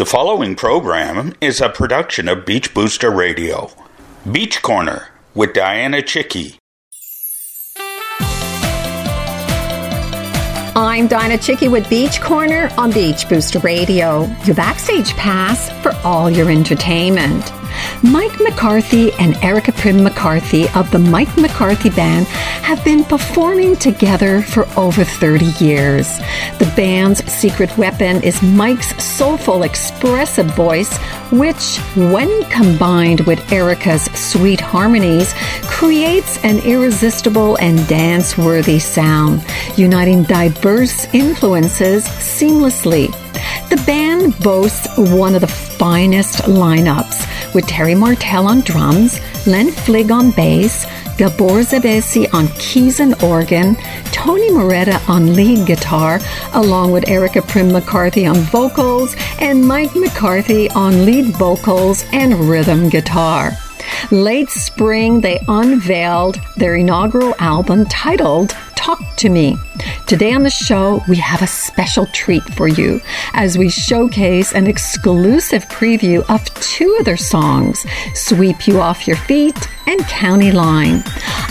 The following program is a production of Beach Booster Radio. Beach Corner with Dianna Chycki. I'm Dianna Chycki with Beach Corner on Beach Booster Radio, your backstage pass for all your entertainment. Mike McCarthy and Erica Prinn-McCarthy of the Mike McCarthy Band have been performing together for over 30 years. The band's secret weapon is Mike's soulful, expressive voice, which, when combined with Erica's sweet harmonies, creates an irresistible and dance worthy sound, uniting diverse influences seamlessly. The band boasts one of the finest lineups with Terry Martell on drums, Len Fligg on bass, Gabor Szepesi on keys and organ, Tony Moretta on lead guitar, along with Erica Prinn-McCarthy on vocals, and Mike McCarthy on lead vocals and rhythm guitar. Late spring, they unveiled their inaugural album titled Talk to Me. Today on the show, we have a special treat for you as we showcase an exclusive preview of two of their songs Sweep You Off Your Feet and County Line.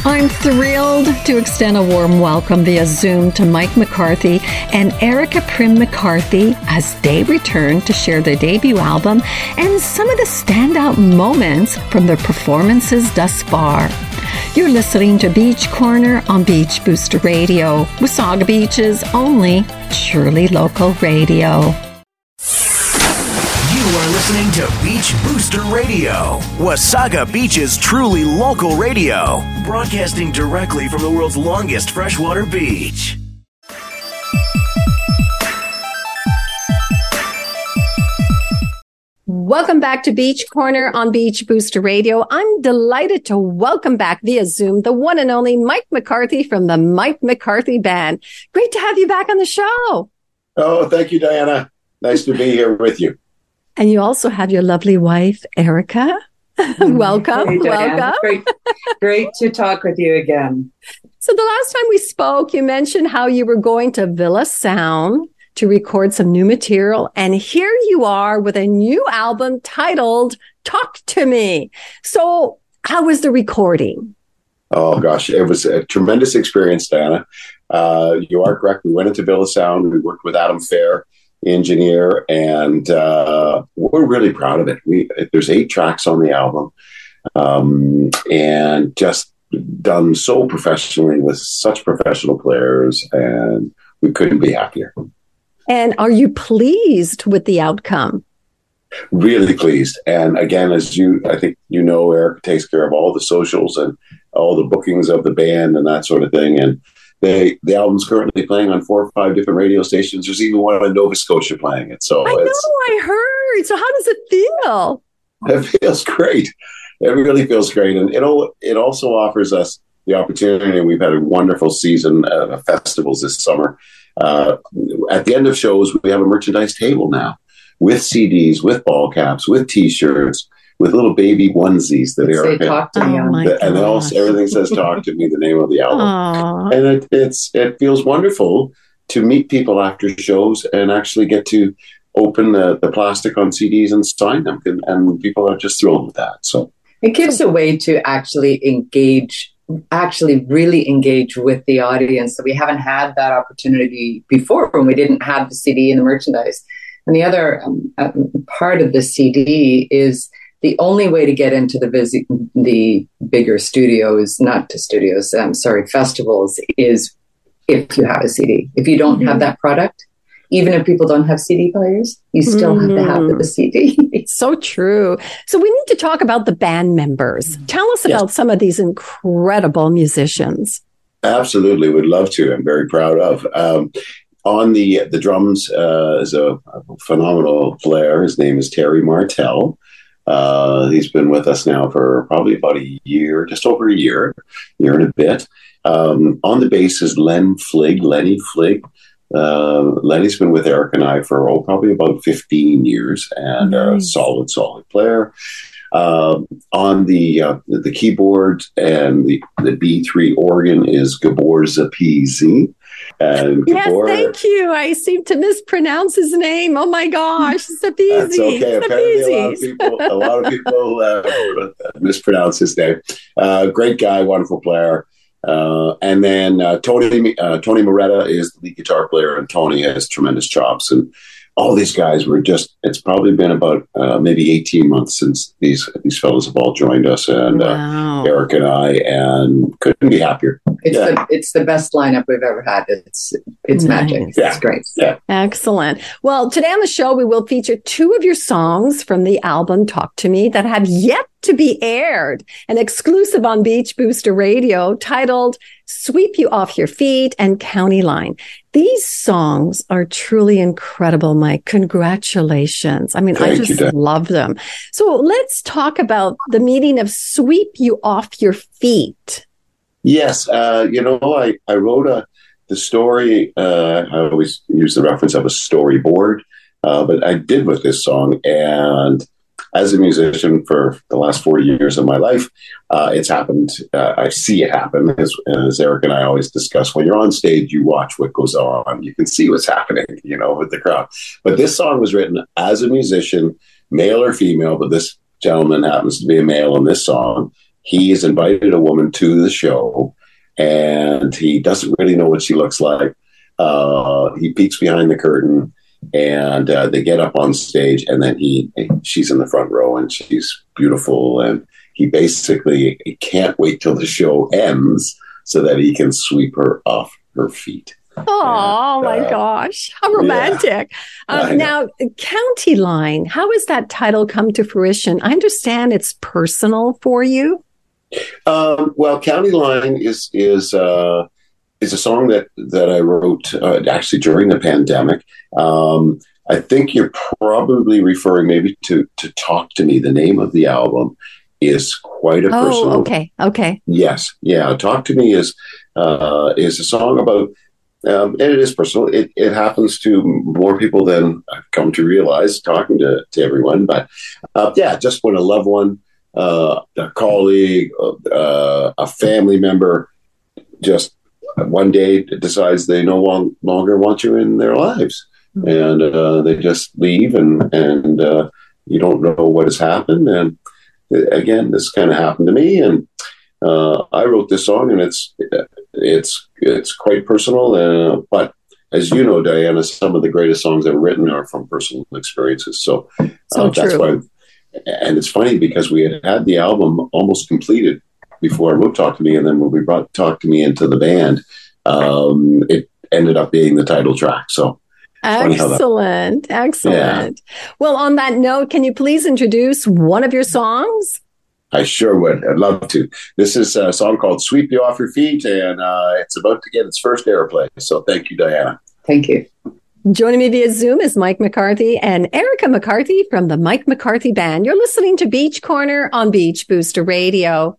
I'm thrilled to extend a warm welcome via Zoom to Mike McCarthy and Erica Prinn-McCarthy as they return to share their debut album and some of the standout moments from their performances thus far. You're listening to Beach Corner on Beach Booster Radio, Wasaga Beach's only truly local radio. You are listening to Beach Booster Radio, Wasaga Beach's truly local radio, broadcasting directly from the world's longest freshwater beach. Welcome back to Beach Corner on Beach Booster Radio. I'm delighted to welcome back via Zoom the one and only Mike McCarthy from the Mike McCarthy Band. Great to have you back on the show. Oh, thank you, Dianna. Nice to be here with you. And you also have your lovely wife, Erica. Mm-hmm. welcome. Hey, welcome. Great, great to talk with you again. So the last time we spoke, you mentioned how you were going to Villa Sound to record some new material. And here you are with a new album titled Talk to Me. So how was the recording? Oh gosh, it was a tremendous experience, Dianna. Uh, you are correct. We went into Villa Sound. We worked with Adam Fair, engineer, and uh, we're really proud of it. We there's eight tracks on the album, um, and just done so professionally with such professional players, and we couldn't be happier. And are you pleased with the outcome? Really pleased. And again, as you, I think you know, Eric takes care of all the socials and all the bookings of the band and that sort of thing. And they, the album's currently playing on four or five different radio stations. There's even one in Nova Scotia playing it. So I know, I heard. So how does it feel? It feels great. It really feels great. And it, it also offers us the opportunity. We've had a wonderful season of festivals this summer. Uh, at the end of shows, we have a merchandise table now with CDs, with ball caps, with T-shirts, with little baby onesies that Say, talk to me Oh on and also everything says "Talk to Me," the name of the album, Aw. and it, it's it feels wonderful to meet people after shows and actually get to open the, the plastic on CDs and sign them, and, and people are just thrilled with that. So It gives a way to actually engage, actually really engage with the audience. So we haven't had that opportunity before when we didn't have the CD and the merchandise. And the other um, uh, part of the CD is the only way to get into the visi- the bigger studios, not to studios, I'm sorry, festivals, is if you have a CD. If you don't have that product, even if people don't have CD players, you still have to have the CD. It's so true. So we need to talk about the band members. Tell us Yes. about some of these incredible musicians. Absolutely, would love to. I'm very proud of. Um, on the the drums uh, is a, a phenomenal player. His name is Terry Martell. Uh, he's been with us now for probably about a year, just over a year, year and a bit. Um, on the bass is Len Fligg, Lenny Fligg. Uh, Lenny's been with Eric and I for oh, probably about 15 years and a solid, solid player. Um, on the uh, the keyboard and the the B three organ is Gabor Zapisi. And Yes, Gabor, thank you. I seem to mispronounce his name. Oh my gosh, Sabizi. That's okay. Apparently, a lot of people, a lot of people uh, mispronounce his name. Uh, great guy, wonderful player. Uh, and then uh, Tony uh, Tony Moretta is the lead guitar player, and Tony has tremendous chops. And all these guys were just. It's probably been about uh, maybe eighteen months since these these fellows have all joined us, and uh, Eric and I, and couldn't be happier. It's Yeah. the it's the best lineup we've ever had. It's it's magic. Nice. It's great. Yeah. Excellent. Well, today on the show, we will feature two of your songs from the album Talk to Me that have yet to be aired, an exclusive on Beach Booster Radio titled Sweep You Off Your Feet and County Line. These songs are truly incredible, Mike. Congratulations. I mean, I Thank you, just Dan. love them. So let's talk about the meaning of sweep you off your feet. Yes, uh, you know, I, I wrote a the story. Uh, I always use the reference of a storyboard, uh, but I did with this song. And as a musician for the last forty years of my life, uh, it's happened. Uh, I see it happen. As, as Eric and I always discuss, when you're on stage, you watch what goes on. You can see what's happening, you know, with the crowd. But this song was written as a musician, male or female. But this gentleman happens to be a male in this song he has invited a woman to the show and he doesn't really know what she looks like. Uh, he peeks behind the curtain and uh, they get up on stage and then he she's in the front row and she's beautiful and he basically he can't wait till the show ends so that he can sweep her off her feet. Oh my uh, gosh, how romantic. I Um, now, County Line, how has that title come to fruition? I understand it's personal for you. Um, well, County Line is is uh, is a song that that I wrote uh, actually during the pandemic. Um, I think you're probably referring maybe to to Talk to Me. The name of the album is quite a personal Oh, personal. okay. Okay. Yes, yeah. Talk to Me is uh, is a song about. Um, and it is personal. It, it happens to more people than I've come to realize talking to, to everyone. But uh, yeah, just when a loved one, uh, a colleague, uh, a family member, just one day decides they no long, longer want you in their lives, and uh, they just leave, and and uh, you don't know what has happened. And uh, again, this kind of happened to me, and uh, I wrote this song, and it's it's it's quite personal. Uh, but as you know, Dianna, some of the greatest songs ever written are from personal experiences. So, So uh, that's why. And it's funny because we had had the album almost completed before I wrote "Talk to Me," and then when we brought "Talk to Me" into the band, um, it ended up being the title track. So. funny how that- Excellent. Excellent. Well, on that note, can you please introduce one of your songs? I sure would. I'd love to. This is a song called Sweep You Off Your Feet, and uh, it's about to get its first airplay. So thank you, Dianna. Thank you. Joining me via Zoom is Mike McCarthy and Erica McCarthy from the Mike McCarthy Band. You're listening to Beach Corner on Beach Booster Radio.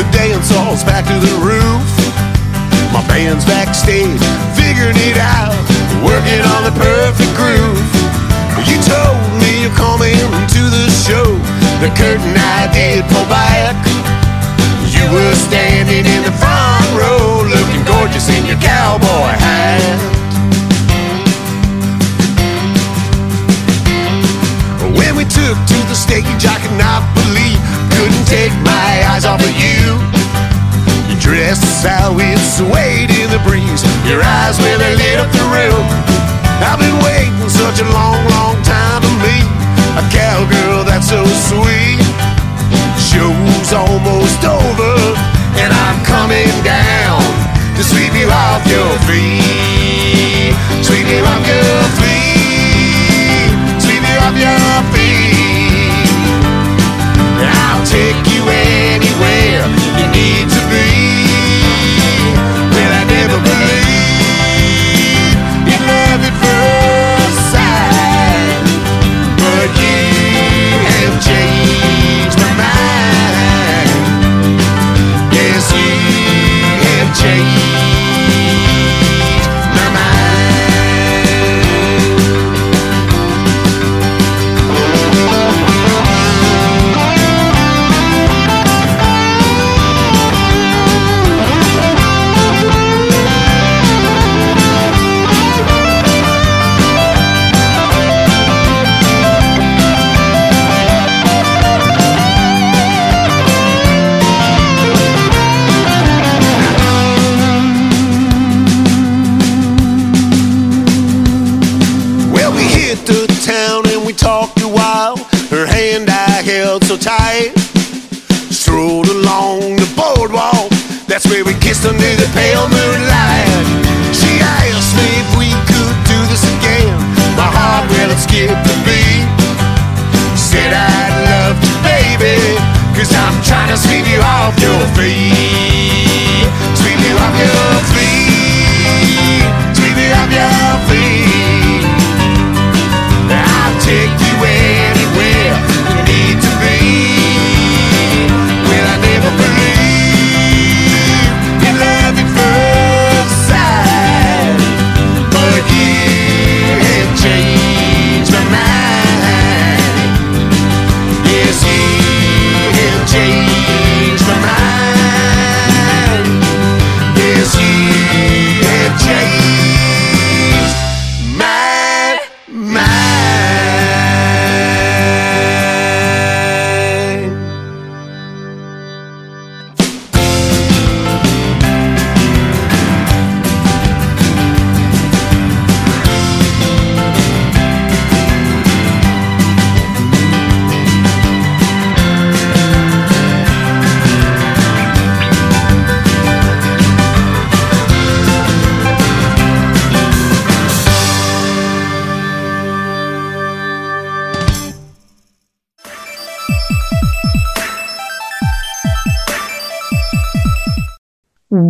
The dance hall's back to the roof. My band's backstage, figuring it out, working on the perfect groove. You told me you're coming to the show. The curtain I did pull back. You were standing Dress is how it swayed in the breeze, your eyes where they lit up the room. I've been waiting such a long, long time to meet a cowgirl that's so sweet. Show's almost over, and I'm coming down to sweep you off your feet.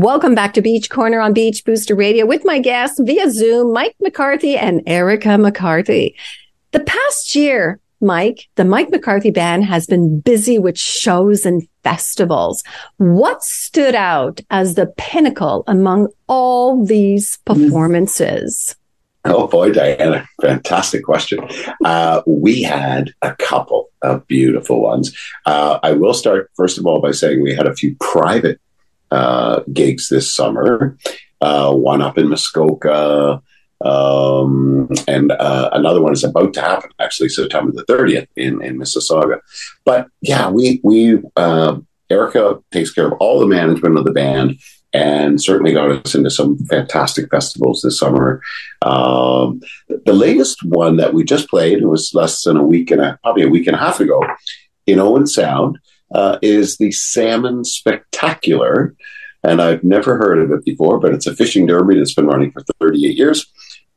Welcome back to Beach Corner on Beach Booster Radio with my guests via Zoom, Mike McCarthy and Erica McCarthy. The past year, Mike, the Mike McCarthy band has been busy with shows and festivals. What stood out as the pinnacle among all these performances? Oh boy, Dianna, fantastic question. Uh, we had a couple of beautiful ones. Uh, I will start first of all by saying we had a few private uh, gigs this summer. Uh, one up in Muskoka, um, and uh, another one is about to happen actually September the 30th in, in Mississauga. But yeah, we we uh, Erica takes care of all the management of the band and certainly got us into some fantastic festivals this summer. Um, the latest one that we just played, it was less than a week and a probably a week and a half ago in Owen Sound, uh, is the Salmon Spectacular. And I've never heard of it before, but it's a fishing derby that's been running for 38 years.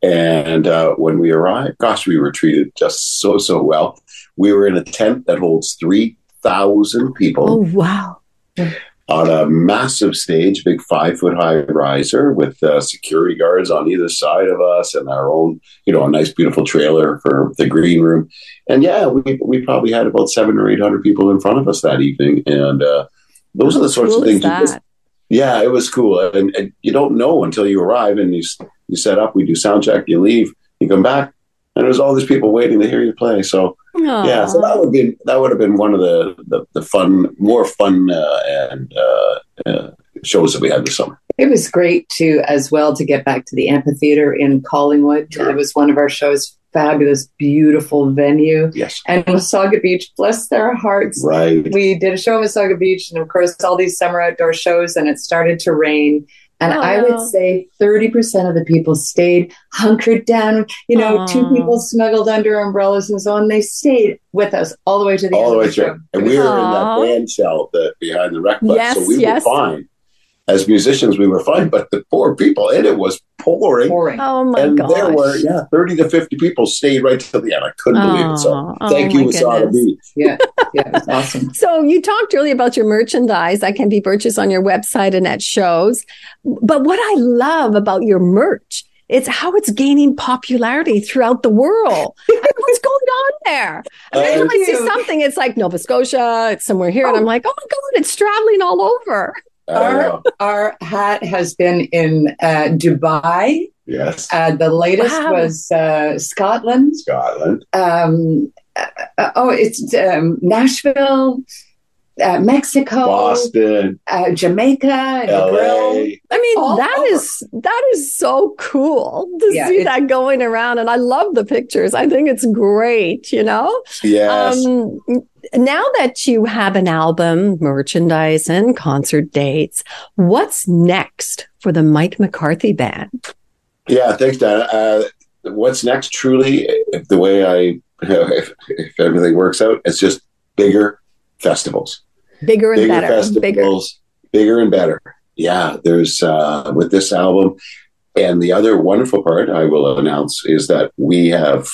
And uh, when we arrived, gosh, we were treated just so, so well. We were in a tent that holds 3,000 people Oh, wow. On a massive stage, big five foot high riser with uh, security guards on either side of us and our own, you know, a nice, beautiful trailer for the green room. And yeah, we, we probably had about seven or 800 people in front of us that evening. And uh, those are the sorts Cool of things. you just- yeah, it was cool. And, and you don't know until you arrive and you, you set up, we do sound check, you leave, you come back, and there's all these people waiting to hear you play. So yeah, so that would be that would have been one of the the, the fun, more fun uh, and uh, uh, shows that we had this summer. It was great too, as well, to get back to the amphitheater in Collingwood. Sure. It was one of our shows. Fabulous, beautiful venue. Yes, And Wasaga Beach, bless their hearts. right. We did a show in Wasaga Beach, and of course, all these summer outdoor shows, and it started to rain. And Oh, I no. would say 30% of the people stayed hunkered down, you know, two people snuggled under umbrellas and so on. They stayed with us all the way to the all end the way of the show. through. And we were in that band shell that behind the rec bus, Yes, so we yes. were fine. As musicians, we were fine, but the poor people, and it was pouring. Pouring. Oh my and gosh. there were yeah, thirty to fifty people stayed right till the end. I couldn't believe it. So Aw, oh thank my you, Wasaga goodness. Beach. Yeah, yeah, it was awesome. So you talked earlier about your merchandise that can be purchased on your website and at shows. But what I love about your merch, it's how it's gaining popularity throughout the world. What's going on there? I mean, every time I see something, it's like Nova Scotia, it's somewhere here, and I'm oh. like, oh my God, it's traveling all over. I Our, our hat has been in uh, Dubai. Yes, Uh, the latest Wow. was uh, Scotland. Scotland. Um, uh, oh, it's um, Nashville, uh, Mexico, Boston, uh, Jamaica, Negril. LA. I mean, All that over. is that is so cool to Yeah, see that going around, and I love the pictures. I think it's great. You know, Yes. Um, now that you have an album, merchandise, and concert dates, what's next for the Mike McCarthy Band? Yeah, thanks, Dana. Uh, what's next? Truly, the way I if, if everything works out, it's just bigger festivals, Bigger and bigger better. Bigger. festivals, bigger and better. Yeah, there's uh, with this album, and the other wonderful part I will announce is that we have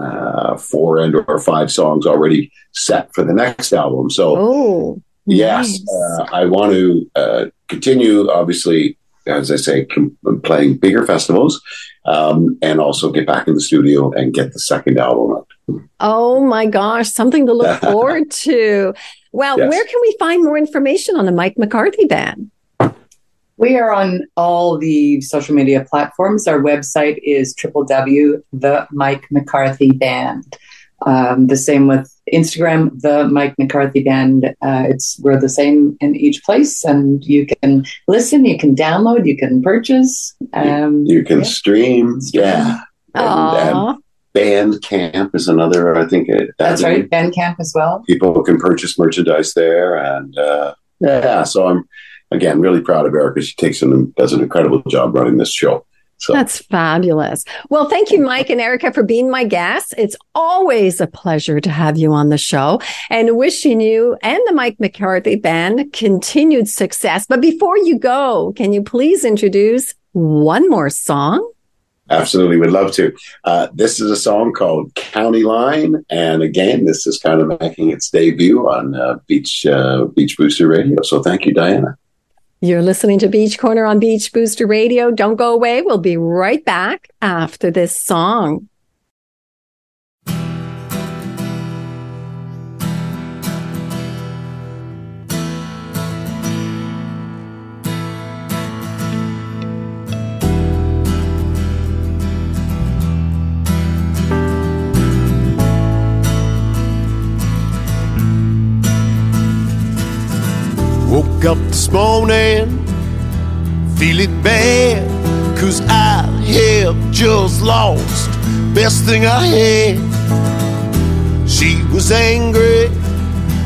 uh, four and or five songs already set for the next album. So Oh. Yes, nice. uh, I want to uh, continue, obviously, as I say, com- playing bigger festivals um, and also get back in the studio and get the second album out. Oh my gosh, something to look forward to. Well, Yes. where can we find more information on the Mike McCarthy band? We are on all the social media platforms. Our website is www. The Mike McCarthy Band. Um, the same with Instagram, the Mike McCarthy Band. Uh, it's we're the same in each place, and you can listen, you can download, you can purchase. Um, You can yeah. stream, yeah. And, Aw. and Bandcamp is another, I think. It, That's right, Bandcamp as well. People can purchase merchandise there. And uh, yeah, so I'm, again, really proud of Erica. She takes and does an incredible job running this show. So That's fabulous. Well, thank you, Mike and Erica, for being my guests. It's always a pleasure to have you on the show and wishing you and the Mike McCarthy band continued success. But before you go, can you please introduce one more song? Absolutely, would love to. Uh, this is a song called County Line, and again, this is kind of making its debut on uh, Beach uh, Beach Booster Radio. So, thank you, Dianna. You're listening to Beach Corner on Beach Booster Radio. Don't go away. We'll be right back after this song. Woke up this morning feeling bad, cause I have just lost best thing I had. She was angry,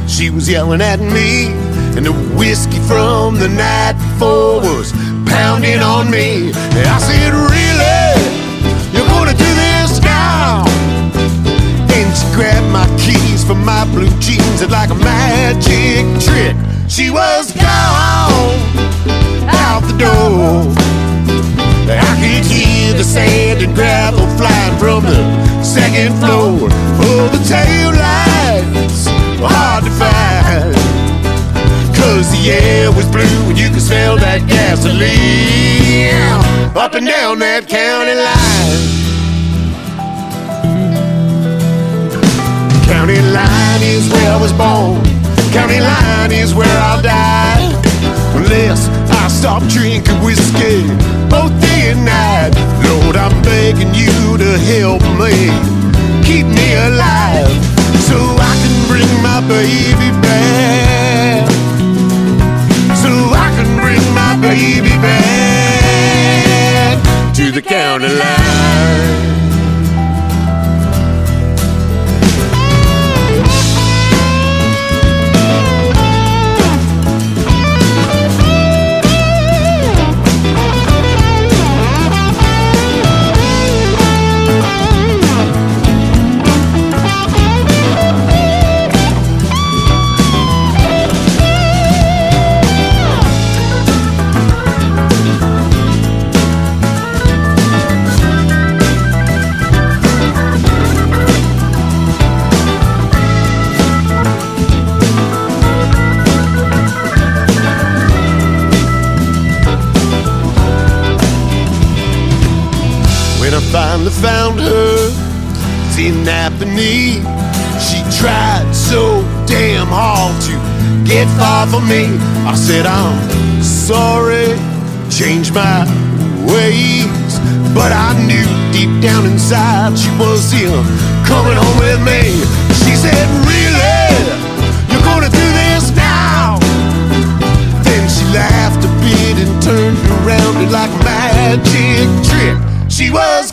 she was yelling at me, and the whiskey from the night before was pounding on me. And I said, Really? You're gonna do this now? And she grabbed my keys from my blue jeans and like a magic trick, she was gone out the door. I could hear the sand and gravel flying from the second floor. Oh, the tail lights were hard to find. Cause the air was blue and you could smell that gasoline up and down that county line. County line is where I was born. County line is where I'll die. Unless I stop drinking whiskey both day and night. Lord, I'm begging you to help me. Keep me alive so I can bring my baby back. So I can bring my baby back to the county line. She tried so damn hard to get far from me. I said, I'm sorry, change my ways. But I knew deep down inside she was in coming home with me. She said, Really? You're gonna do this now? Then she laughed a bit and turned around and like a magic trick. She was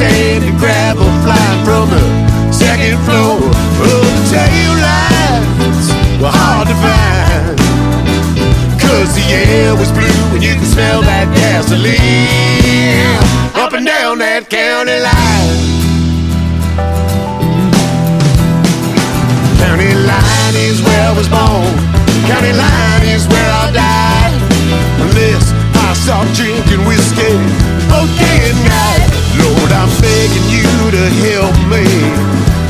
sand and gravel flying from the second floor. Oh, the tail lights were hard to find. Cause the air was blue and you could smell that gasoline up and down that county line. County line is where I was born. County line is where I'll die. Unless I start drinking whiskey and night. Begging you to help me,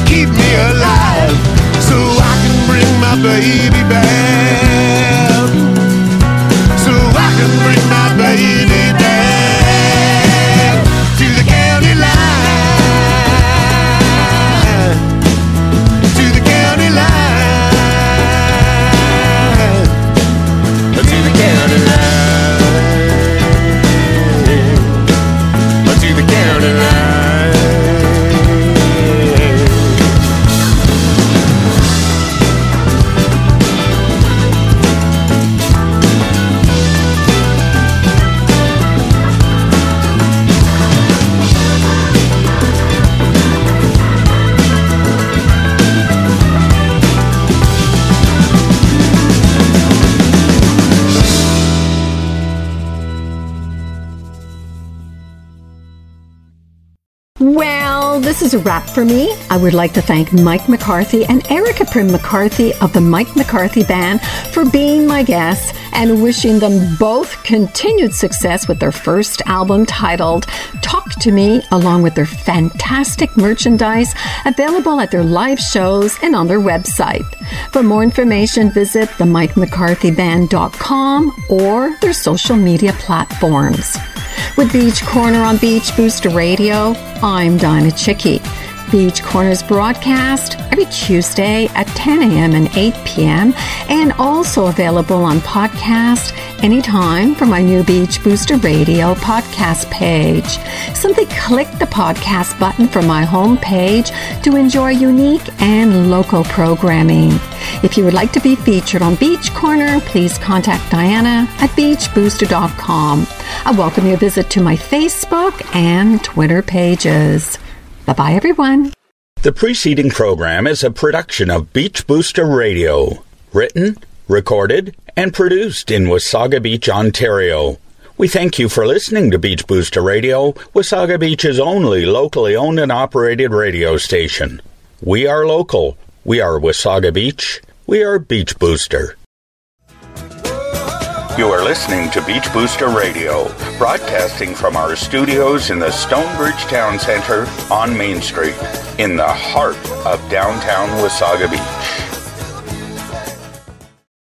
keep me alive, so I can bring my baby back. So I can bring my baby is a wrap for me. I would like to thank Mike McCarthy and Erica Prinn-McCarthy of the Mike McCarthy Band for being my guests and wishing them both continued success with their first album titled Talk to Me, along with their fantastic merchandise available at their live shows and on their website. For more information, visit the themikemccarthyband.com or their social media platforms. With Beach Corner on Beach Booster Radio, I'm Dianna Chycki. Beach Corners broadcast every Tuesday at 10 a.m. and 8 p.m. and also available on podcast anytime from my new Beach Booster Radio podcast page. Simply click the podcast button from my homepage to enjoy unique and local programming. If you would like to be featured on Beach Corner, please contact Dianna at beachbooster.com. I welcome your visit to my Facebook and Twitter pages. Bye bye, everyone. The preceding program is a production of Beach Booster Radio, written, recorded, and produced in Wasaga Beach, Ontario. We thank you for listening to Beach Booster Radio, Wasaga Beach's only locally owned and operated radio station. We are local. We are Wasaga Beach. We are Beach Booster. You are listening to Beach Booster Radio, broadcasting from our studios in the Stonebridge Town Center on Main Street, in the heart of downtown Wasaga Beach.